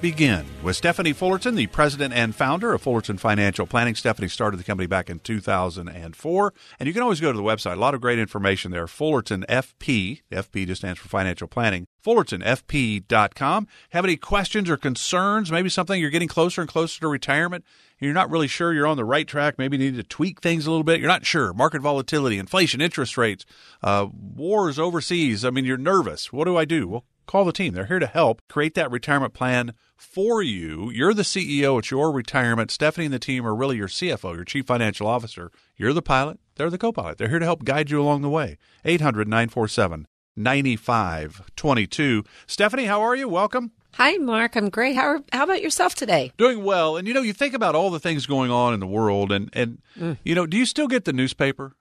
begin. With Stephanie Fullerton, the president and founder of Fullerton Financial Planning. Stephanie started the company back in 2004. And you can always go to the website. A lot of great information there. Fullerton FP. FP just stands for financial planning. FullertonFP.com. Have any questions or concerns? Maybe something you're getting closer and closer to retirement. and You're not really sure you're on the right track. Maybe you need to tweak things a little bit. You're not sure. Market volatility, inflation, interest rates, uh, wars overseas. I mean, you're nervous. What do I do? Well, call the team. They're here to help create that retirement plan for you. You're the CEO. It's your retirement. Stephanie and the team are really your CFO, your chief financial officer. You're the pilot. They're the co pilot. They're here to help guide you along the way. 800 947 9522. Stephanie, how are you? Welcome. Hi, Mark. I'm great. How, are, how about yourself today? Doing well. And you know, you think about all the things going on in the world, and, and mm. you know, do you still get the newspaper?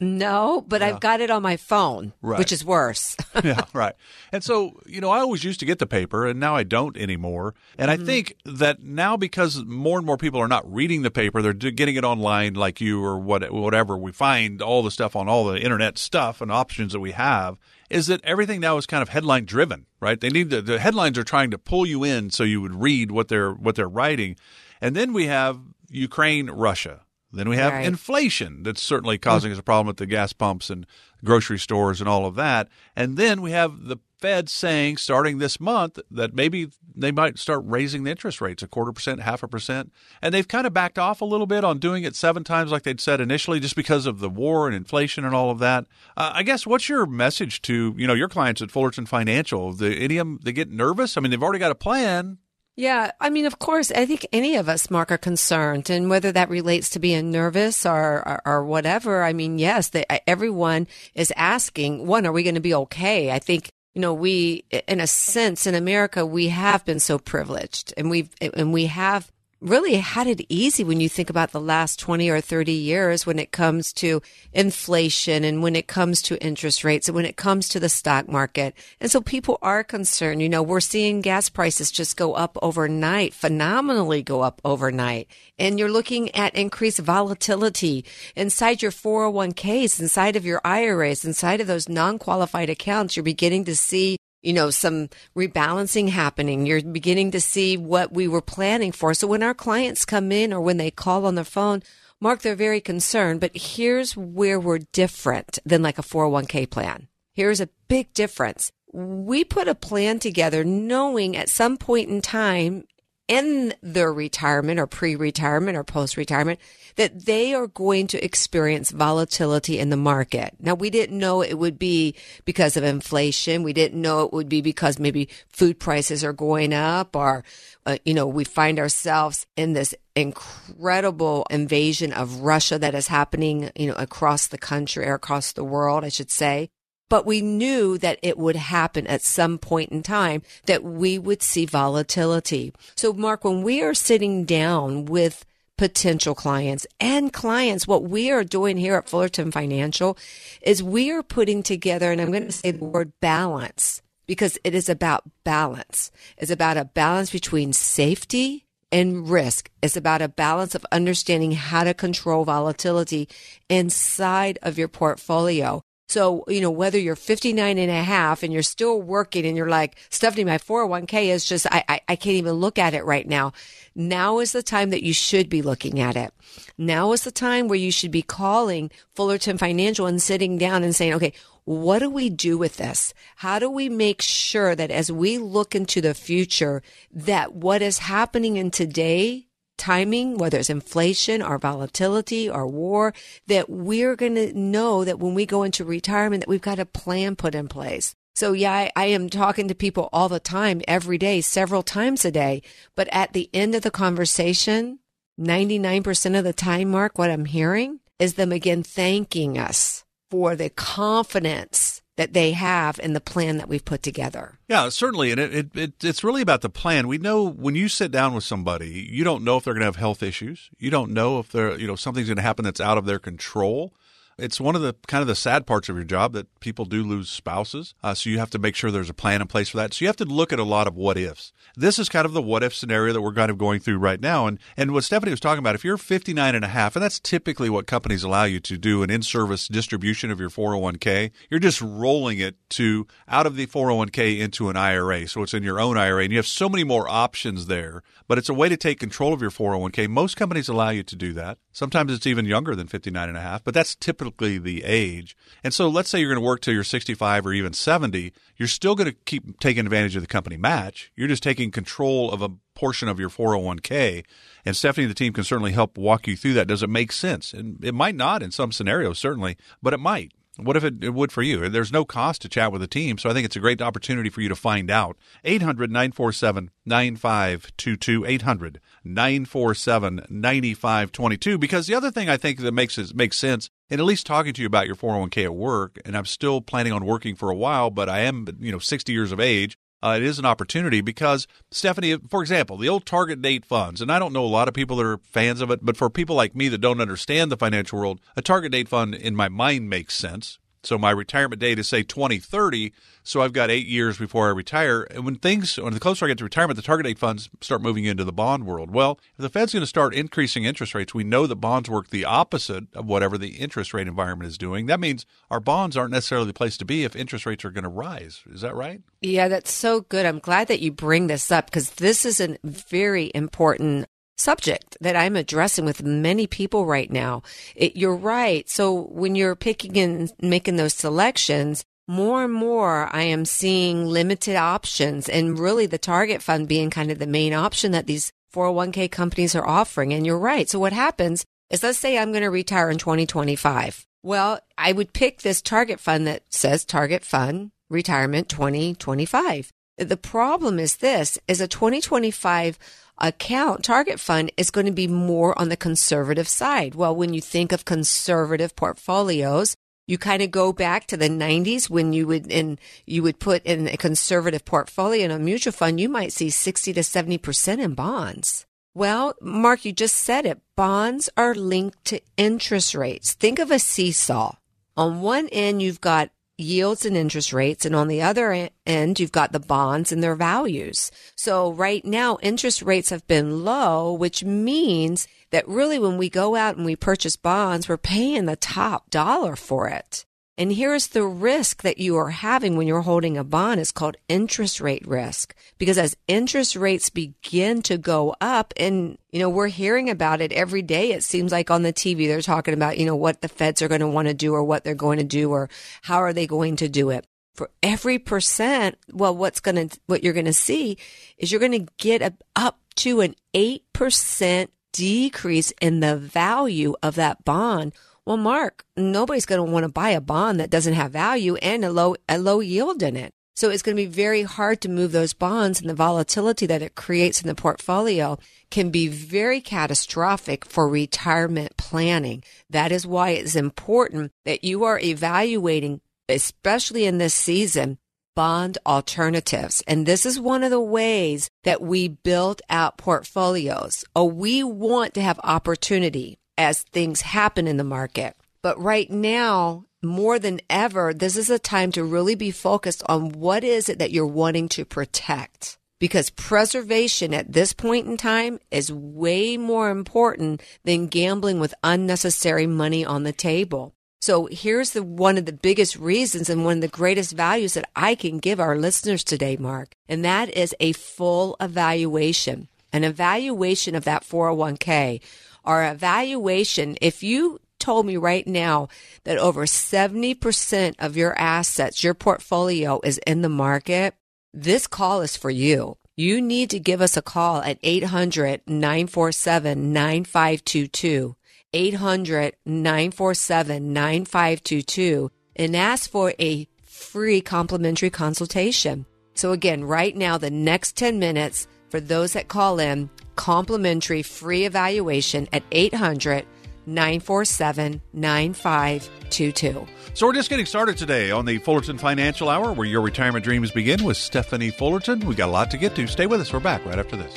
No, but yeah. I've got it on my phone, right. which is worse. yeah, right. And so, you know, I always used to get the paper and now I don't anymore. And mm-hmm. I think that now because more and more people are not reading the paper, they're getting it online like you or what, whatever. We find all the stuff on all the internet stuff and options that we have is that everything now is kind of headline driven, right? They need the, the headlines are trying to pull you in so you would read what they're what they're writing. And then we have Ukraine, Russia. Then we have right. inflation that's certainly causing us a problem at the gas pumps and grocery stores and all of that. And then we have the Fed saying starting this month that maybe they might start raising the interest rates a quarter percent, half a percent. And they've kind of backed off a little bit on doing it seven times like they'd said initially just because of the war and inflation and all of that. Uh, I guess what's your message to, you know, your clients at Fullerton Financial? The idiom they get nervous? I mean, they've already got a plan yeah, I mean, of course, I think any of us, Mark, are concerned, and whether that relates to being nervous or or, or whatever. I mean, yes, they, everyone is asking, one, are we going to be okay? I think you know we, in a sense, in America, we have been so privileged, and we've and we have really had it easy when you think about the last 20 or 30 years when it comes to inflation and when it comes to interest rates and when it comes to the stock market. And so people are concerned. You know, we're seeing gas prices just go up overnight, phenomenally go up overnight. And you're looking at increased volatility inside your 401ks, inside of your IRAs, inside of those non-qualified accounts. You're beginning to see you know, some rebalancing happening. You're beginning to see what we were planning for. So when our clients come in or when they call on the phone, Mark, they're very concerned, but here's where we're different than like a 401k plan. Here's a big difference. We put a plan together knowing at some point in time in their retirement or pre-retirement or post-retirement that they are going to experience volatility in the market. Now we didn't know it would be because of inflation. We didn't know it would be because maybe food prices are going up or, uh, you know, we find ourselves in this incredible invasion of Russia that is happening, you know, across the country or across the world, I should say but we knew that it would happen at some point in time that we would see volatility. So Mark, when we are sitting down with potential clients and clients, what we are doing here at Fullerton Financial is we are putting together, and I'm going to say the word balance because it is about balance. It's about a balance between safety and risk. It's about a balance of understanding how to control volatility inside of your portfolio. So, you know, whether you're 59 and a half and you're still working and you're like, Stephanie, my 401k is just, I, I, I can't even look at it right now. Now is the time that you should be looking at it. Now is the time where you should be calling Fullerton Financial and sitting down and saying, okay, what do we do with this? How do we make sure that as we look into the future, that what is happening in today timing, whether it's inflation or volatility or war, that we're going to know that when we go into retirement, that we've got a plan put in place. So yeah, I, I, am talking to people all the time, every day, several times a day. But at the end of the conversation, 99% of the time, Mark, what I'm hearing is them again thanking us for the confidence that they have and the plan that we've put together. Yeah, certainly. And it, it, it, it's really about the plan. We know when you sit down with somebody, you don't know if they're going to have health issues. You don't know if they're, you know, something's going to happen that's out of their control. It's one of the kind of the sad parts of your job that people do lose spouses. Uh, so you have to make sure there's a plan in place for that. So you have to look at a lot of what ifs. This is kind of the what if scenario that we're kind of going through right now. And, and what Stephanie was talking about, if you're 59 and a half, and that's typically what companies allow you to do an in-service distribution of your 401k, you're just rolling it to out of the 401k into an IRA. So it's in your own IRA and you have so many more options there, but it's a way to take control of your 401k. Most companies allow you to do that. Sometimes it's even younger than 59 and a half, but that's typically the age. And so let's say you're going to work till you're 65 or even 70, you're still going to keep taking advantage of the company match. You're just taking control of a portion of your 401k. And Stephanie and the team can certainly help walk you through that. Does it make sense? And it might not in some scenarios, certainly, but it might. What if it, it, would for you? There's no cost to chat with the team, so I think it's a great opportunity for you to find out. 800 947 9522. 800 947 9522. Because the other thing I think that makes it, makes sense, and at least talking to you about your 401k at work, and I'm still planning on working for a while, but I am, you know, 60 years of age uh, it is an opportunity because Stephanie, for example, the old target date funds, and I don't know a lot of people that are fans of it, but for people like me that don't understand the financial world, a target date fund in my mind makes sense so my retirement date is say 2030. So I've got eight years before I retire. And when things, when the closer I get to retirement, the target date funds start moving into the bond world. Well, if the Fed's going to start increasing interest rates, we know that bonds work the opposite of whatever the interest rate environment is doing. That means our bonds aren't necessarily the place to be if interest rates are going to rise. Is that right? Yeah, that's so good. I'm glad that you bring this up because this is a very important subject that I'm addressing with many people right now. It, you're right. So when you're picking and making those selections, more and more I am seeing limited options and really the target fund being kind of the main option that these 401k companies are offering. And you're right. So what happens is let's say I'm going to retire in 2025. Well, I would pick this target fund that says target fund retirement 2025. The problem is this is a 2025 account target fund is going to be more on the conservative side. Well, when you think of conservative portfolios, you kind of go back to the 90s when you would in you would put in a conservative portfolio in a mutual fund, you might see 60 to 70% in bonds. Well, Mark, you just said it. Bonds are linked to interest rates. Think of a seesaw. On one end, you've got yields and interest rates. And on the other end, you've got the bonds and their values. So right now, interest rates have been low, which means that really when we go out and we purchase bonds, we're paying the top dollar for it. And here's the risk that you are having when you're holding a bond is called interest rate risk. Because as interest rates begin to go up and, you know, we're hearing about it every day. It seems like on the TV, they're talking about, you know, what the feds are going to want to do or what they're going to do or how are they going to do it. For every percent, well, what's going to, what you're going to see is you're going to get a, up to an 8% decrease in the value of that bond well, Mark, nobody's going to want to buy a bond that doesn't have value and a low, a low yield in it. So it's going to be very hard to move those bonds and the volatility that it creates in the portfolio can be very catastrophic for retirement planning. That is why it's important that you are evaluating, especially in this season, bond alternatives. And this is one of the ways that we build out portfolios. Oh, we want to have opportunity as things happen in the market. But right now, more than ever, this is a time to really be focused on what is it that you're wanting to protect. Because preservation at this point in time is way more important than gambling with unnecessary money on the table. So here's the one of the biggest reasons and one of the greatest values that I can give our listeners today, Mark, and that is a full evaluation, an evaluation of that 401k our evaluation, if you told me right now that over 70% of your assets, your portfolio is in the market, this call is for you. You need to give us a call at 800 947 9522. 800 947 9522 and ask for a free complimentary consultation. So, again, right now, the next 10 minutes for those that call in, complimentary free evaluation at 800 947 9522. So we're just getting started today on the Fullerton Financial Hour, where your retirement dreams begin with Stephanie Fullerton. We've got a lot to get to. Stay with us. We're back right after this.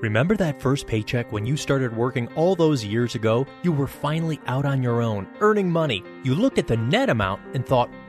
Remember that first paycheck when you started working all those years ago? You were finally out on your own, earning money. You looked at the net amount and thought,